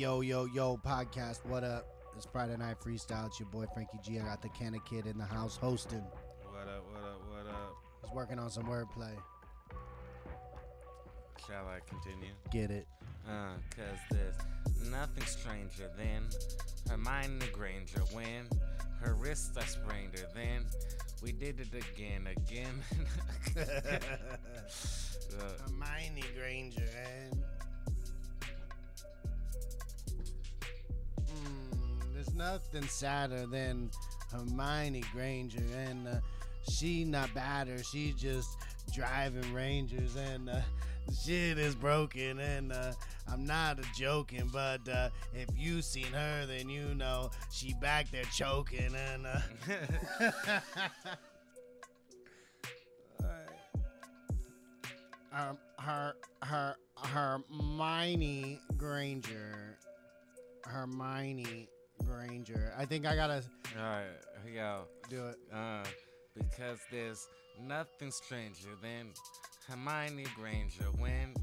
Yo, yo, yo, podcast. What up? It's Friday Night Freestyle. It's your boy Frankie G. I got the Canna Kid in the house hosting. What up, what up, what up? He's working on some wordplay. Shall I continue? Get it. Uh, cause there's nothing stranger than Hermione Granger when her wrists are sprained her then we did it again, again. uh, Hermione Granger and. Nothing sadder than Hermione Granger, and uh, she not badder. She just driving Rangers, and uh, shit is broken. And uh, I'm not joking, but uh, if you seen her, then you know she back there choking, and. Um, her her Hermione Granger. Hermione Granger. I think I gotta Alright, here we go. do it. Uh, because there's nothing stranger than Hermione Granger when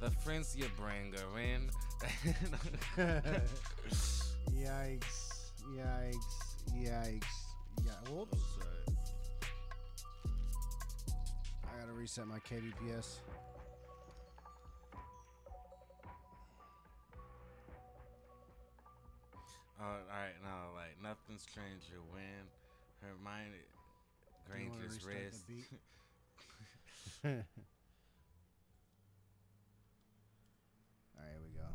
the friends you bring her in. yikes! Yikes! Yikes! Yeah. Whoops. I gotta reset my KBPS. Oh, all right, no, like nothing stranger when Hermione Do you wanna Granger's wrist. All right, here we go.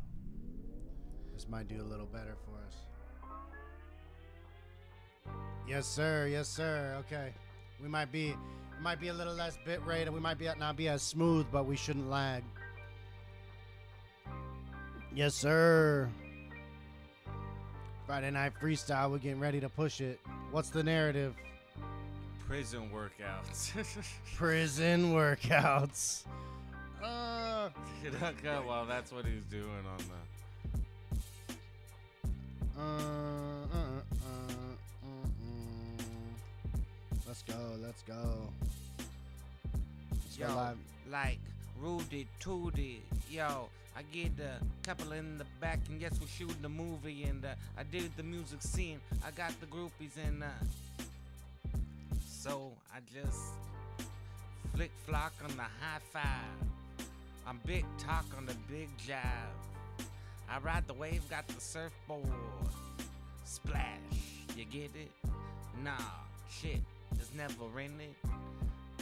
This might do a little better for us. Yes, sir. Yes, sir. Okay. We might be, it might be a little less bit rate, and we might be not be as smooth, but we shouldn't lag. Yes, sir. Friday night freestyle. We're getting ready to push it. What's the narrative? Prison workouts. Prison workouts. Uh, okay, well, that's what he's doing on the. Uh, uh, uh, uh, uh. Let's go. Let's go. Let's go Yo, live. like Rudy Tooty. Yo, I get a couple in the back, and guess we're shooting the movie, and uh, I did the music scene. I got the groupies, and uh, so I just flick flock on the high five. I'm big talk on the big jive. I ride the wave, got the surfboard. Splash, you get it? Nah, shit, it's never in it.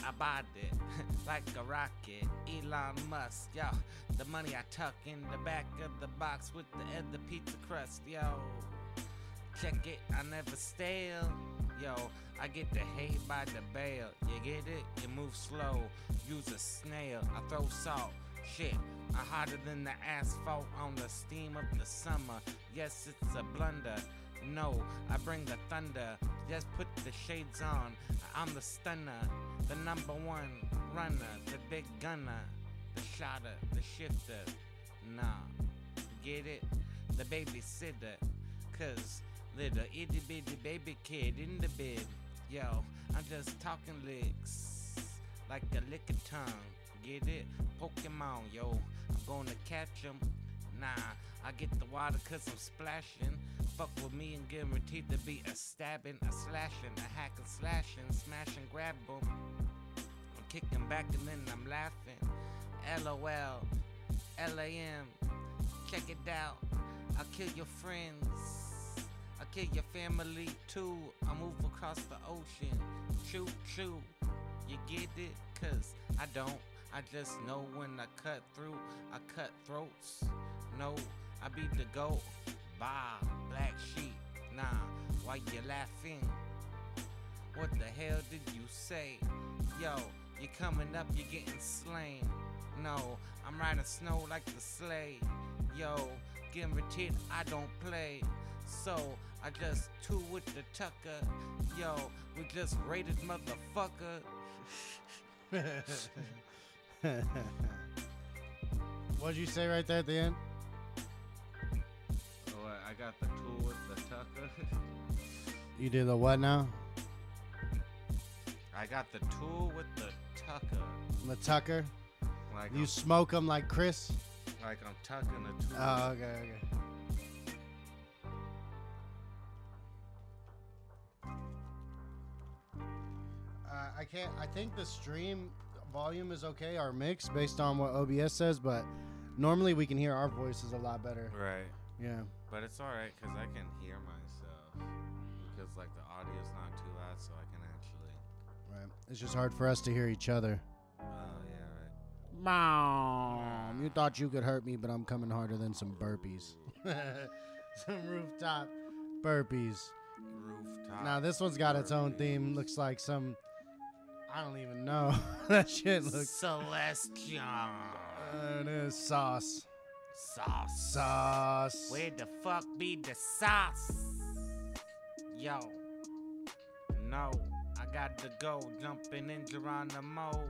I bought it like a rocket. Elon Musk, yo. The money I tuck in the back of the box with the other pizza crust, yo. Check it, I never stale. Yo, I get the hay by the bale. You get it? You move slow. Use a snail. I throw salt. Shit, I'm hotter than the asphalt on the steam of the summer. Yes, it's a blunder. No, I bring the thunder. Just put the shades on. I'm the stunner, the number one runner, the big gunner, the shotter, the shifter. Nah, get it? The babysitter. Cause little itty bitty baby kid in the bed. Yo, I'm just talking licks like a lick of tongue. Get it? Pokemon, yo. I'm gonna catch 'em. Nah, I get the water cause I'm splashing. Fuck with me and guaranteed to be a stabbing, a slashing, a hack and slashing, smash and grab 'em. I'm kicking back and then I'm laughing. LOL, LAM, check it out. I'll kill your friends. I'll kill your family too. I move across the ocean. Choo choo. You get it? Cause I don't. I just know when I cut through, I cut throats. No, I be the goat. Bah, black sheep. Nah, why you laughing? What the hell did you say? Yo, you coming up, you getting slain. No, I'm riding snow like the sleigh. Yo, guaranteed I don't play. So I just two with the tucker. Yo, we just rated motherfucker. What'd you say right there at the end? I got the tool with the tucker. you did the what now? I got the tool with the tucker. The tucker? Like you I'm, smoke them like Chris? Like I'm tucking the tool. Oh, okay, okay. Uh, I can't. I think the stream volume is okay, our mix based on what OBS says, but normally we can hear our voices a lot better. Right. Yeah. But it's alright because I can hear myself. Because, like, the audio's not too loud, so I can actually. Right. It's just hard for us to hear each other. Oh, yeah, right. Mom, you thought you could hurt me, but I'm coming harder than some burpees. some rooftop burpees. Rooftop. Now this one's got its own theme. Looks like some. I don't even know. that shit looks. Celestial. Uh, it is sauce. Sauce. Sauce. Where the fuck be the sauce? Yo. No, I got to go jumping in Geronimo.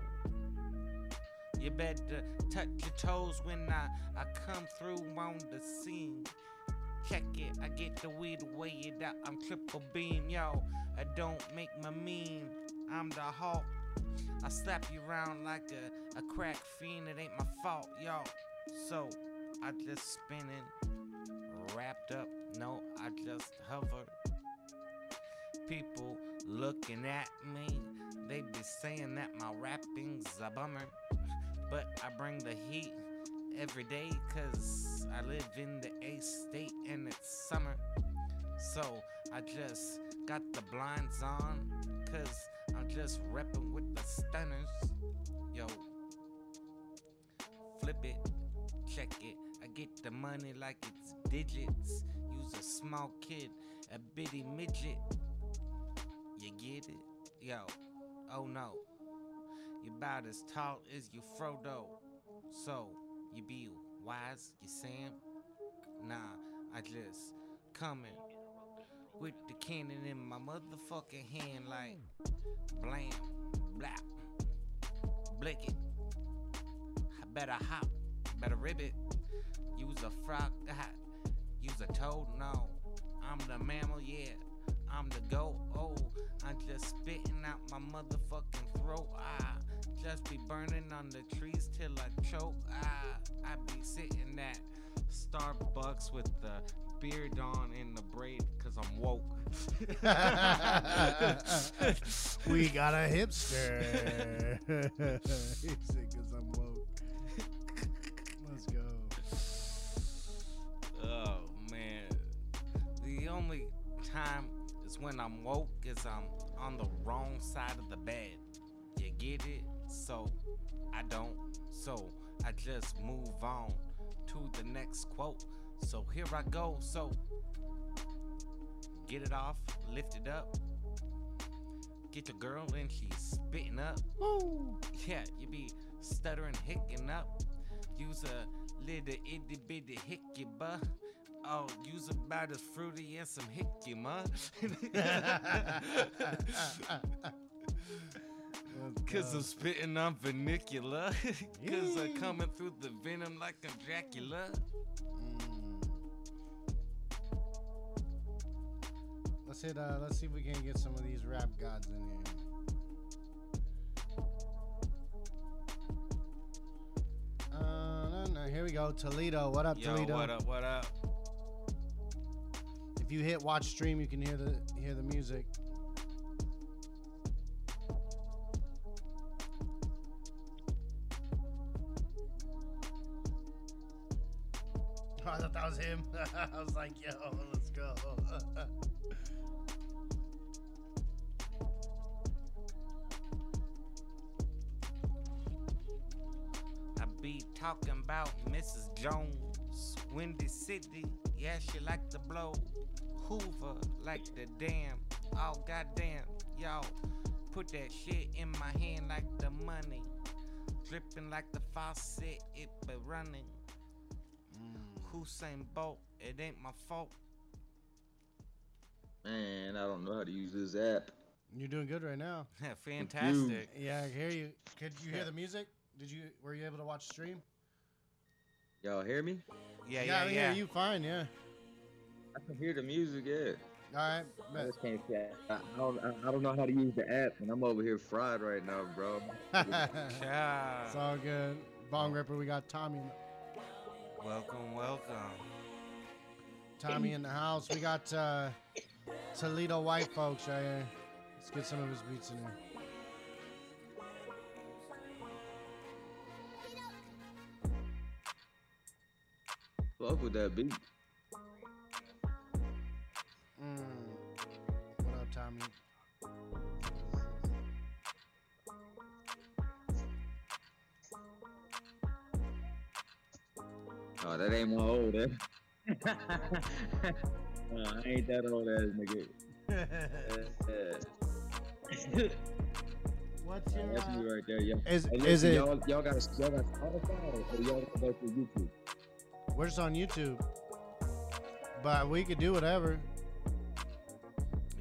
You better touch your toes when I, I come through on the scene. Check it, I get the weed weigh it out. I'm triple beam, yo. I don't make my mean. I'm the Hulk. I slap you around like a, a crack fiend. It ain't my fault, yo. So I just spinning, wrapped up. No, I just hover. People looking at me, they be saying that my rapping's a bummer. But I bring the heat every day, cause I live in the A state and it's summer. So I just got the blinds on, cause I'm just repping with the stunners. Yo, flip it, check it. Get the money like it's digits. Use a small kid, a bitty midget. You get it? Yo, oh no. You about as tall as you Frodo. So, you be wise, you Sam? Nah, I just coming with the cannon in my motherfucking hand like blam, blap, blick it. I better hop, better rib it. Use a frog, use a toad, no. I'm the mammal, yeah. I'm the goat, oh. I'm just spitting out my motherfucking throat, ah. Just be burning on the trees till I choke, ah. I be sitting at Starbucks with the beard on and the braid, cause I'm woke. we got a hipster. he said, "Cause I'm woke." Let's go. Oh man. The only time is when I'm woke is I'm on the wrong side of the bed. You get it? So I don't. So I just move on to the next quote. So here I go. So get it off, lift it up. Get your girl and she's spitting up. Woo. Yeah, you be stuttering, hicking up. Use a little itty bitty hickey, buh. Oh, use about as fruity and some hickey, ma. Cause I'm spitting on vernacular. Cause I'm coming through the venom like I'm Dracula. Mm. Let's hit. Uh, let's see if we can get some of these rap gods in here. Here we go. Toledo. What up, Yo, Toledo? what up, what up? If you hit watch stream, you can hear the hear the music. Oh, I thought that was him. I was like, yo, let's go. talking about Mrs. Jones, Windy City. Yeah, she like to blow. Hoover like the dam. Oh goddamn, y'all. put that shit in my hand like the money, dripping like the faucet. It be running. Mm. Hussein Bolt, it ain't my fault. Man, I don't know how to use this app. You're doing good right now. Fantastic. Yeah, I hear you. Could you hear the music? Did you? Were you able to watch stream? Y'all hear me? Yeah, I yeah, can yeah. hear you fine. Yeah. I can hear the music, yeah. All right. I just can't say I, I don't I, I don't know how to use the app and I'm over here fried right now, bro. Yeah. it's all good. Bong Ripper, we got Tommy. Welcome, welcome. Tommy in the house. We got uh, Toledo white folks right here. Let's get some of his beats in here. Fuck with that beat. Mm. What up, Tommy? Oh, that ain't my old ass. nah, I ain't that old ass nigga. What's your? That's me right there, y'all. Is Hey, is it? Y'all, y'all got y'all got Spotify or y'all gotta go through YouTube? We're just on YouTube, but we could do whatever.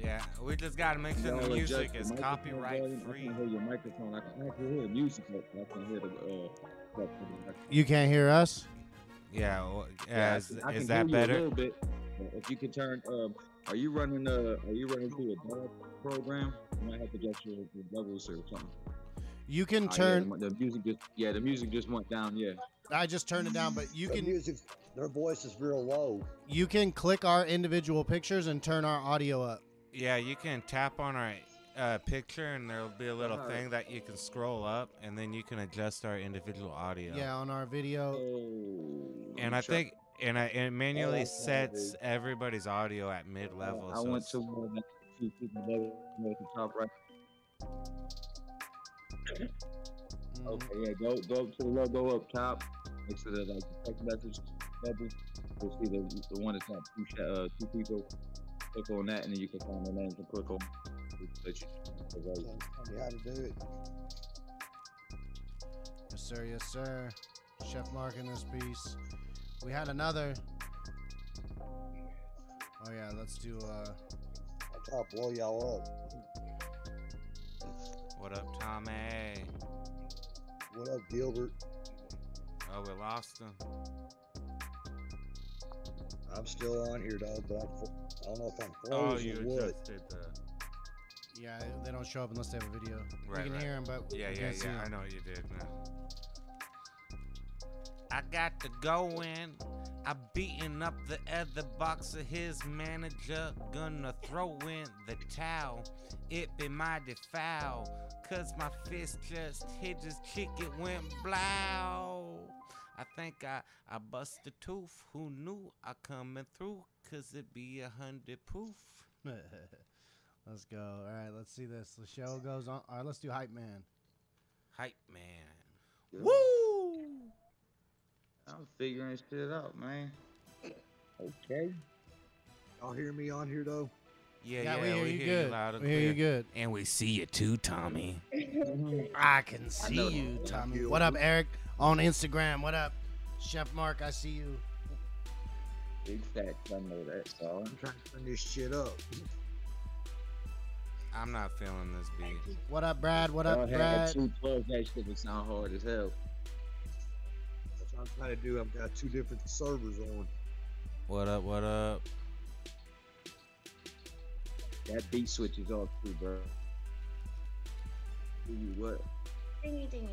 Yeah, we just gotta make sure Y'all the music is microphone copyright volume. I free. can hear your microphone. I can, I can hear the music, I can hear the uh. stuff in the You can't hear us. Yeah, well, Yeah, I is, can- I is can that hear you A little bit. If you could turn, um, are you running uh, are you running through a DAW program? You might have to get your, your levels or something. You can Ah, yeah, turn. the, the music just, yeah, the music just went down. Yeah. I just turned it down, but you The can music, their voice is real low. you can click our individual pictures and turn our audio up. Yeah, you can tap on our uh, picture and there'll be a little Alright. thing that you can scroll up and then you can adjust our individual audio. Yeah, on our video. Oh. And I'm I try- think and I, it manually that's how it sets is. everybody's audio at mid level. I so went to one of the people that the top right. Okay, yeah, go go up to the logo up top next to the like the text message bubble. You'll see the the one that's got two uh two people. Click on that and then you can find their names and click on. it. Let you- Tell tell me how to do it. Yes, sir. Yes, sir. Chef Mark in this piece. We had another. Oh yeah, let's do. uh I'll try to blow y'all up. What up, Tommy? What up, Gilbert? Oh, we lost him. I'm still on here, dog, but I'm, fo- I don't know if I'm Oh, frozen you or what. adjusted the. Yeah, they don't show up unless they have a video. Right, you can right. hear them, but Yeah, we yeah, can't see yeah. I 'em. know you did man. I got to go in. I beating up the other boxer, his manager. Gonna throw in the towel. It be mighty foul. Cause my fist just hit his cheek, it went blow. I think I, I bust a tooth. Who knew I coming through? Cause it be a hundred proof. let's go. All right, let's see this. The show goes on. All right, let's do hype man. Hype man. Woo! I'm figuring shit out, man. Okay. Y'all hear me on here, though? Yeah, yeah, yeah, we hear you hear good. loud and we hear you good. And we see you too, Tommy. Mm-hmm. I can see know you. Tommy. You- What up, Eric? On Instagram. What up, Chef Mark? I see you. Big facts, I know that. So I'm trying to turn this shit up. I'm not feeling this beat. What up, Brad? What y'all up, had Brad? two plus that shit would sound hard as hell. That's what I'm trying to do. I've got two different servers on. What up? What up? That beat switch is off too, bro. Do you what? Dingy dingy.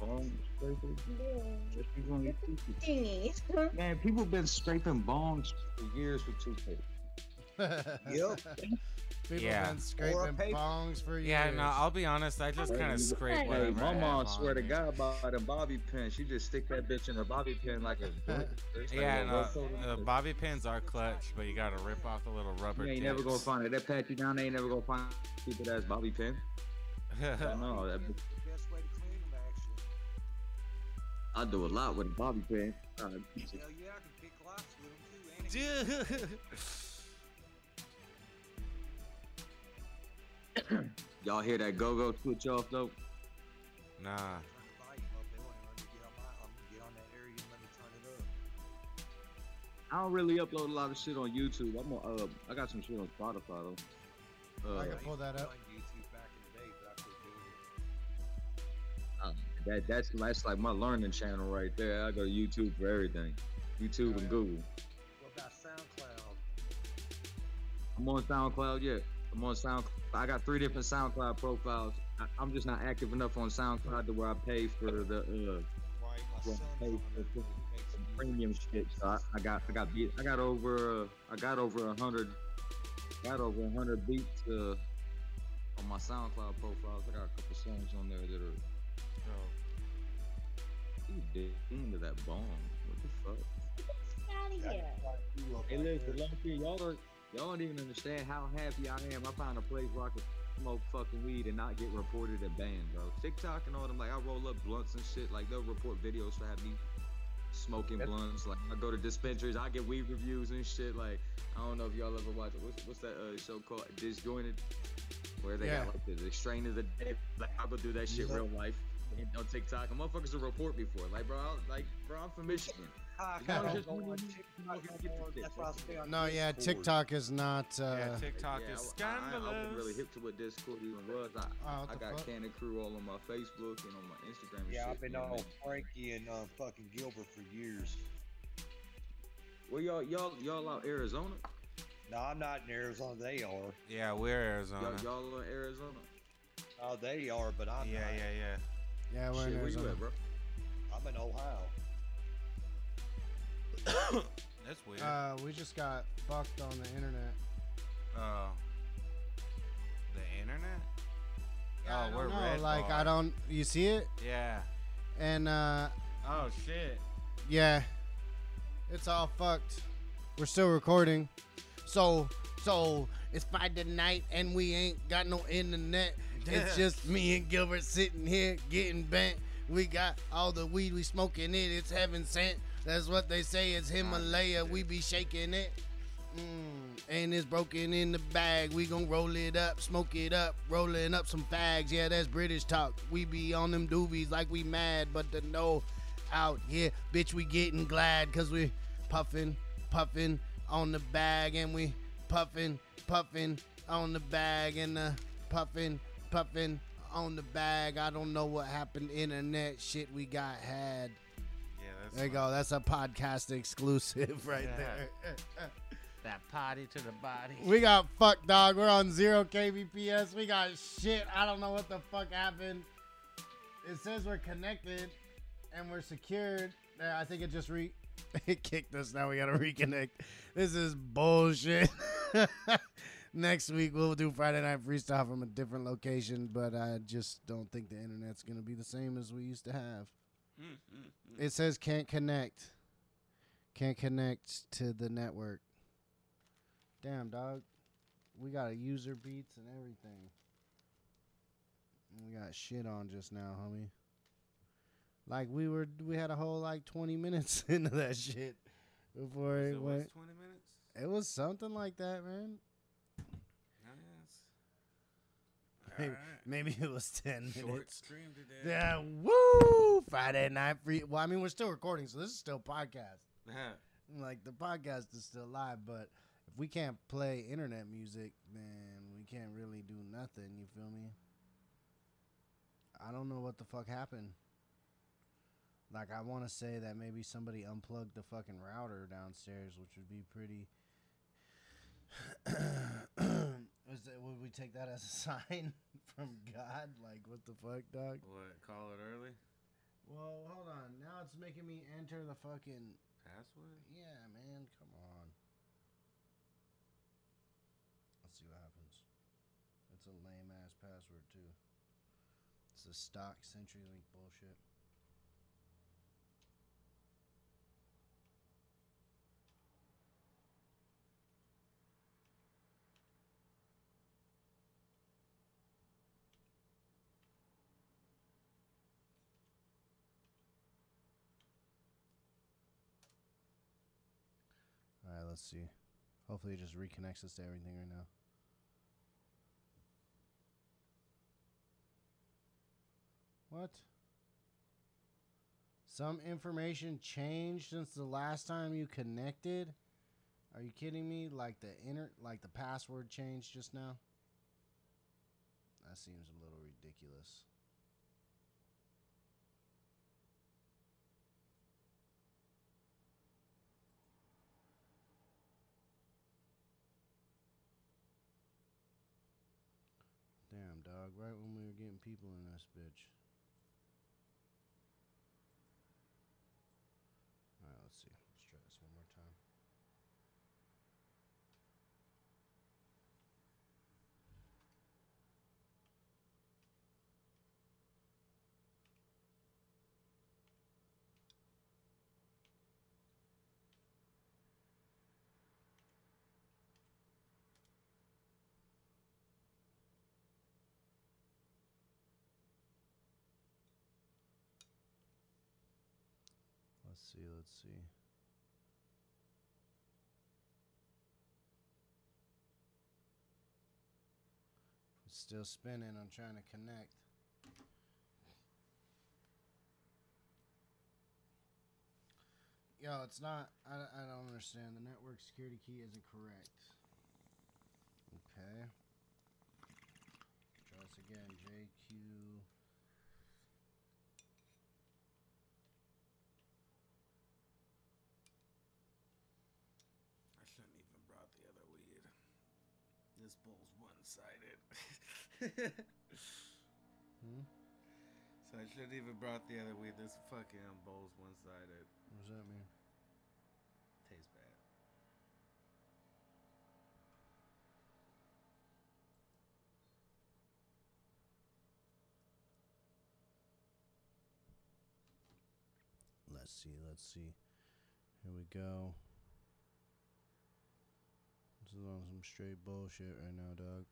Bong scraping? Yeah. Just be on your toothpaste. Dingy. Man, people been scraping bongs for years with toothpaste. Yep. People Yeah. been scraping Or a paper- bongs for years. Yeah, no, I'll be honest. I just kind of scrape Hey, whatever. Hey, my mom have swear to. God about a bobby pin. She just stick that bitch in a bobby pin like a. like Yeah, a no, rope uh, bobby pins are clutch, but you gotta rip off the little rubber. You ain't never gonna find it. That pat you down, they ain't never gonna find stupid ass bobby pin. I know that. bitch- Best way to clean them, actually. I do a lot with a bobby pin. Uh, Hell yeah, I can pick locks with them too. And Y'all hear that go-go switch off though? nah. turn the volume up. They won't even let me get on my. I'm gonna get on that area and let me turn it up. I don't really upload a lot of shit on YouTube. I'm on, uh, I got some shit on Spotify though. Uh, I can pull that up. On YouTube back in the day, but I quit doing it. uh, that that's that's like my learning channel right there. I go to YouTube for everything. YouTube and Google. What about SoundCloud? I'm on SoundCloud, yeah. I'm on SoundCloud. I got three different SoundCloud profiles. I, I'm just not active enough on SoundCloud to where I pay for the uh, Right, my Well, son's for- there. for He makes some music. premium shit. So I, I got I got beat I got over uh, I got over a hundred got over a hundred beats uh, on my SoundCloud profiles. I got a couple songs on there that are Oh, you dig into that bomb. What the fuck? fuck. Hey, like listen, that. low key, y'all don't, y'all don't even understand how happy I am. I found a place where I can smoke fucking weed and not get reported and banned, bro. TikTok and all them, like I roll up blunts and shit. Like they'll report videos for having me smoking blunts. Like I go to dispensaries, I get weed reviews and shit. Like I don't know if y'all ever watch it. What's, what's that uh, show called? Disjointed, where they Yeah. got like the, the strain of the day. Like I'll go do that shit Yeah. real life. On TikTok, and motherfuckers will report me for it. Like, bro, I, like, bro, I'm from Michigan. I You know, don't just go when on you- TikTok you no can get more, the That's shit. why I stay on No, yeah, TikTok is not. Uh, yeah, TikTok Yeah, is I- I, I, wasn't really hip to what Discord even was. I, oh, I got fuck? Kanna Krew all on my Facebook and on my Instagram. And Yeah, shit, I've been you know what I on mean? Frankie and uh, fucking Gilbert for years. Well, y'all, y'all, y'all out Arizona? No, I'm not in Arizona. They are. yeah, we're Arizona. Y'all, y'all are Arizona? Oh, they are, but I'm yeah, not. yeah, yeah. Yeah, we're Shit, in where you at, bro? I'm in Ohio. That's weird. Uh, we just got fucked on the internet. Oh. the internet? Yeah, oh, we're know, red like bar. I don't. You see it? Yeah. And uh, Oh shit. yeah, it's all fucked. We're still recording. So, so it's Friday night and we ain't got no internet. It's just me and Gilbert sitting here getting bent. We got all the weed we smoking it. It's heaven sent. That's what they say. It's Himalaya. We be shaking it. Mm, and it's broken in the bag. We gon' roll it up, smoke it up, rolling up some fags. Yeah, that's British talk. We be on them doobies like we mad, but the no out here, bitch, we getting glad cause we puffin', puffin' on the bag and we puffin', puffin' on the bag and the puffin', puffin' on the bag. I don't know what happened. Internet shit we got had. That's There you go. That's a podcast exclusive right Yeah. there. That potty to the body. We got fuck dog. We're on zero kbps. We got shit. I don't know what the fuck happened. It says we're connected and we're secured. I think it just re it kicked us. Now we gotta reconnect. This is bullshit. Next week we'll do Friday night freestyle from a different location, but I just don't think the internet's gonna be the same as we used to have. It says can't connect. Can't connect to the network. Damn, dog. We got a user beats and everything. We got shit on just now, homie. Like we were, we had a whole like 20 minutes into that shit before it it was went. 20 minutes? It was something like that, man. Maybe, Alright. maybe it was 10 Short minutes. stream today. Yeah, woo! Friday night free. Well, I mean, we're still recording, so this is still podcast. Uh-huh. like the podcast is still live, but if we can't play internet music, then we can't really do nothing. You feel me? I don't know what the fuck happened. Like I want to say that maybe somebody unplugged the fucking router downstairs, which would be pretty. That, would we take that as a sign from God? Like what the fuck, dog? What? Call it early? Well, hold on. Now it's making me enter the fucking Password? yeah, man, come on. Let's see what happens. It's a lame ass password too. It's a stock CenturyLink bullshit. Let's see. Hopefully, it just reconnects us to everything right now. What? Some information changed since the last time you connected? Are you kidding me? Like the inner like the password changed just now? That seems a little ridiculous. Damn, dog, right when we were getting people in this bitch. Alright, let's see. Let's try this one more time. See, let's see. It's still spinning. I'm trying to connect. Yo, it's not. I, I don't understand. The network security key isn't correct. Okay. Try this again. JQ. I shouldn't even brought the other weed. This one-sided. Hmm? so I shouldn't even brought the other weed. This fucking bowl's one-sided. What does that mean? Tastes bad. Let's see. Let's see. Here we go. This is on some straight bullshit right now, dog.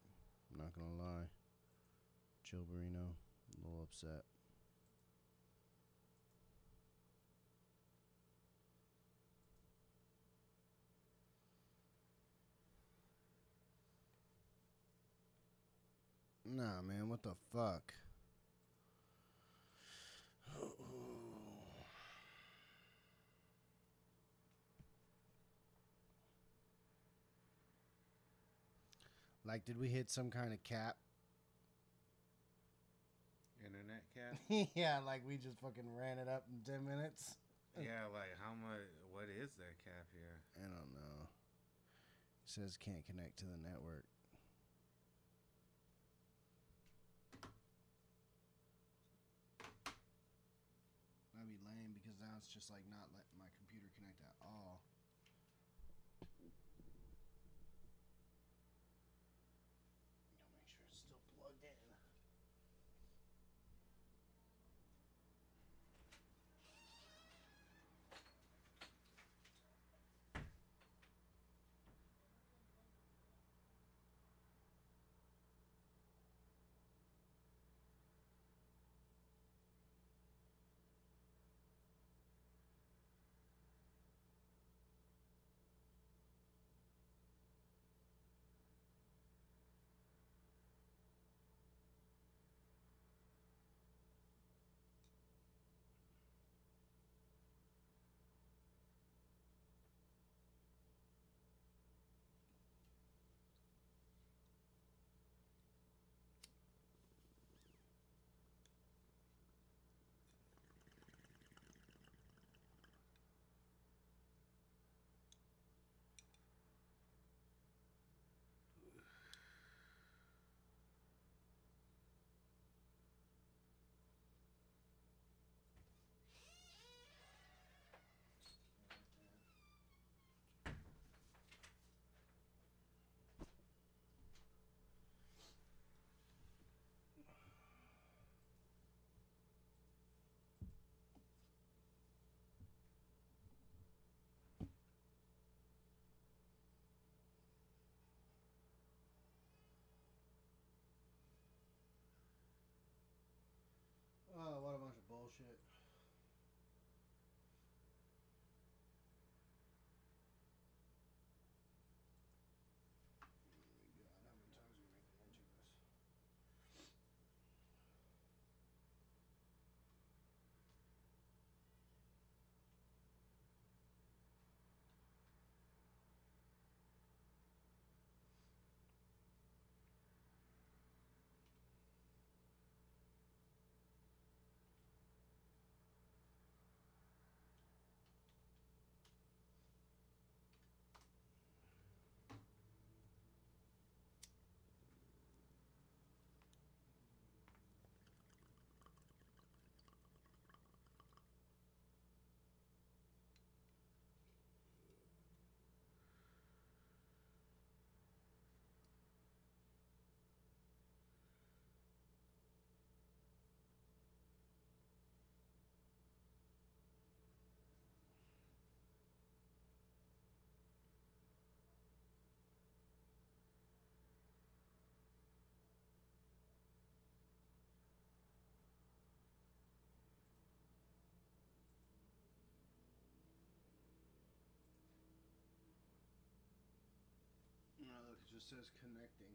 I'm not gonna lie. Joe a little upset. Nah, man, what the fuck? Like, did we hit some kind of cap? Internet cap? yeah, like we just fucking ran it up in 10 minutes. yeah, like how much? What is that cap here? I don't know. It says can't connect to the network. That'd be lame because now it's just like not bunch just says connecting.